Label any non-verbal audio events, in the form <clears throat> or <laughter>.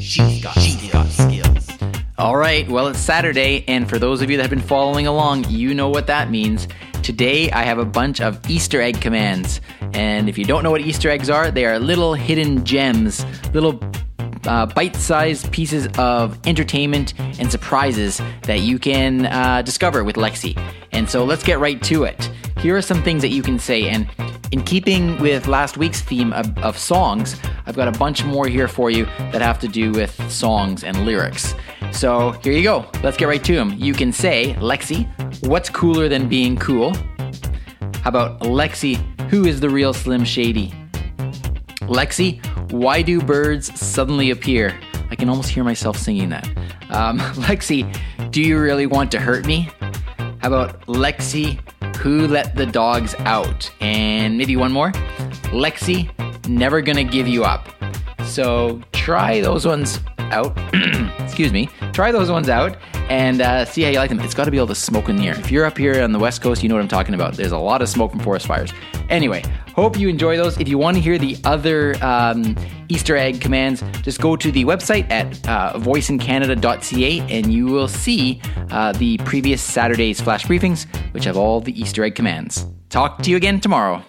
She's got, got skills. All right, well, it's Saturday, and for those of you that have been following along, you know what that means. Today, I have a bunch of Easter egg commands. And if you don't know what Easter eggs are, they are little hidden gems, little uh, bite sized pieces of entertainment and surprises that you can uh, discover with Lexi. And so let's get right to it. Here are some things that you can say. And in keeping with last week's theme of, of songs, I've got a bunch more here for you that have to do with songs and lyrics. So here you go. Let's get right to them. You can say, Lexi, what's cooler than being cool? How about Lexi, who is the real Slim Shady? Lexi, why do birds suddenly appear? I can almost hear myself singing that. Um, <laughs> Lexi, do you really want to hurt me? How about Lexi, who let the dogs out? And maybe one more. Lexi, never gonna give you up. So try those ones out. <clears throat> Excuse me. Try those ones out and uh, see how you like them. It's got to be able to smoke in the air. If you're up here on the West Coast, you know what I'm talking about. There's a lot of smoke from forest fires. Anyway, hope you enjoy those. If you want to hear the other um, Easter egg commands, just go to the website at uh, voiceincanada.ca and you will see uh, the previous Saturday's flash briefings, which have all the Easter egg commands. Talk to you again tomorrow.